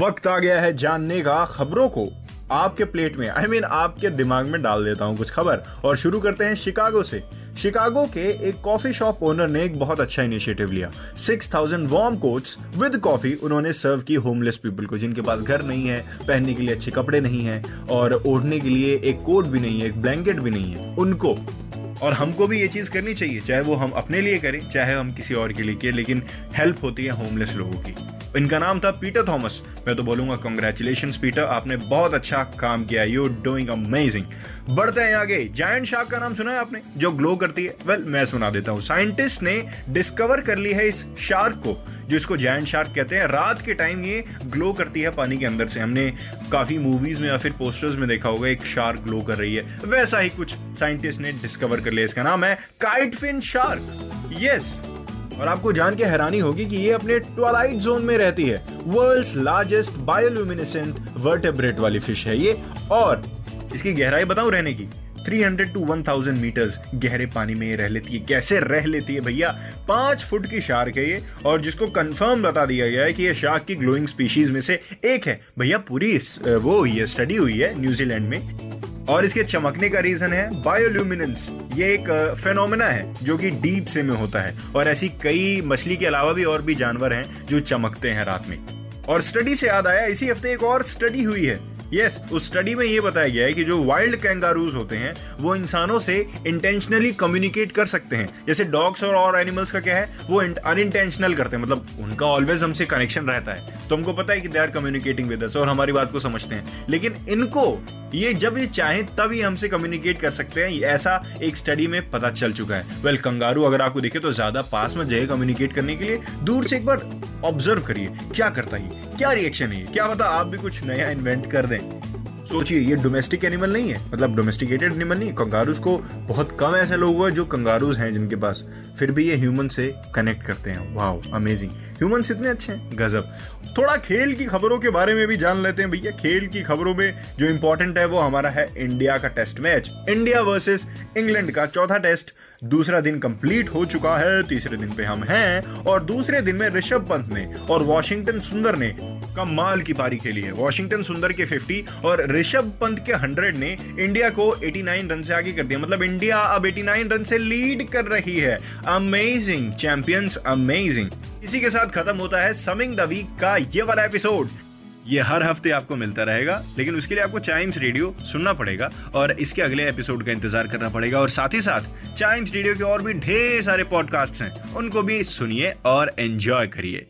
वक्त आ गया है जानने का खबरों को। आपके प्लेट में आई I मीन mean, आपके दिमाग में डाल देता हूँ कुछ खबर। और शुरू करते हैं शिकागो से। शिकागो के एक कॉफ़ी शॉप ओनर ने एक बहुत अच्छा इनिशिएटिव लिया। 6000 thousand warm coats with coffee उन्होंने सर्व की होमलेस पीपल को जिनके पास घर नहीं है पहनने के लिए अच्छे कपड़े नहीं है और ओढ़ने के लिए एक कोट भी नहीं है एक ब्लैंकेट भी नहीं है उनको। और हमको भी ये चीज़ करनी चाहिए, चाहे वो हम अपने लिए करें, चाहे हम किसी और के लिए करें, लेकिन हेल्प होती है होमलेस लोगों की। इनका नाम था पीटर थॉमस। मैं तो बोलूँगा कंग्रेचुलेशन पीटर आपने बहुत अच्छा काम किया। यू डूइंग अमेजिंग बढ़ते हैं आगे। जायंट शार्क का नाम सुना है आपने? जो ग्लो करती है। वेल well, मैं सुना देता हूँ। साइंटिस्ट ने डिस्कवर कर ली है इस शार्क को जिसको जायंट शार्क कहते हैं। रात के टाइम ये ग्लो करती है पानी के अंदर से। हमने काफ़ी मूवीज़ में या फिर पोस्टर्स में देखा होगा एक शार्क ग्लो कर रही है। वैसा ही कुछ साइंटिस्ट ने डिस्कवर कर लिया। इसका नाम है काइटफिन शार्क यस और आपको जान के हैरानी होगी कि ये अपने ट्वालाइट जोन में रहती है। वर्ल्ड्स लार्जेस्ट बायोल्यूमिनेसेंट वर्टेब्रेट वाली फ़िश है ये। और इसकी गहराई बताऊँ रहने की 300 टू 1000 मीटर्स गहरे पानी में रह लेती है। कैसे रह लेती है भैया? पाँच फुट की शार्क है ये, और जिसको कंफर्म बता दिया गया है कि ये शार्क की ग्लोइंग स्पीशीज में से एक है। भैया पूरी वो हुई है स्टडी हुई है न्यूजीलैंड में। और इसके चमकने का रीजन है बायोल्यूमिनेंस ये एक फेनोमेना है जो कि डीप से में होता है। और ऐसी कई मछली के अलावा भी और भी जानवर हैं जो चमकते हैं रात में। और स्टडी से याद आया इसी हफ़्ते एक और स्टडी हुई है। यस yes, उस स्टडी में ये बताया गया है कि जो वाइल्ड कैंगारूज होते हैं वो इंसानों से इंटेंशनली कम्युनिकेट कर सकते हैं। जैसे डॉग्स और और एनिमल्स का क्या है वो अनइंटेंशनल करते हैं। मतलब उनका ऑलवेज हमसे कनेक्शन रहता है। तो हमको पता है कि they are communicating with us और हमारी बात को समझते हैं। लेकिन इनको ये जब ये चाहें तभी हमसे कम्युनिकेट कर सकते हैं। ऐसा एक स्टडी में पता चल चुका है। वेल well, कंगारू अगर आपको देखे तो ज़्यादा पास में जाए कम्युनिकेट करने के लिए। दूर से एक बार ऑब्ज़र्व करिए। क्या करता है क्या रिएक्शन है क्या पता आप भी कुछ नया इन्वेंट कर दें। सोचिए, ये डोमेस्टिक एनिमल नहीं है। मतलब डोमेस्टिकेटेड एनिमल नहीं कंगारूज को बहुत कम ऐसे लोग हुए जो कंगारूज हैं जिनके पास। फिर भी ये ह्यूमन से कनेक्ट करते हैं। वाओ अमेजिंग ह्यूमंस इतने अच्छे हैं। गजब। थोड़ा खेल की खबरों के बारे में भी जान लेते हैं भैया। खेल की खबरों में जो इंपॉर्टेंट है वो हमारा है इंडिया का test match India versus England का चौथा टेस्ट दूसरा दिन कंप्लीट हो चुका है। तीसरे दिन पे हम हैं। और दूसरे दिन में ऋषभ पंत ने और वॉशिंगटन सुंदर ने कमाल की पारी खेली है वॉशिंगटन सुंदर के 50 और ऋषभ पंत के 100 ने इंडिया को 89 रन से आगे कर दिया। मतलब इंडिया अब 89 रन से लीड कर रही है। अमेजिंग चैंपियंस अमेजिंग इसी के साथ खत्म होता है समिंग द वीक का ये वाला एपिसोड ये हर हफ़्ते आपको मिलता रहेगा, लेकिन उसके लिए आपको चाइम्स रेडियो सुनना पड़ेगा और इसके अगले एपिसोड का इंतज़ार करना पड़ेगा। और साथ ही साथ चाइम्स रेडियो के और भी ढेर सारे पॉडकास्ट हैं, उनको भी सुनिए और एंजॉय करिए।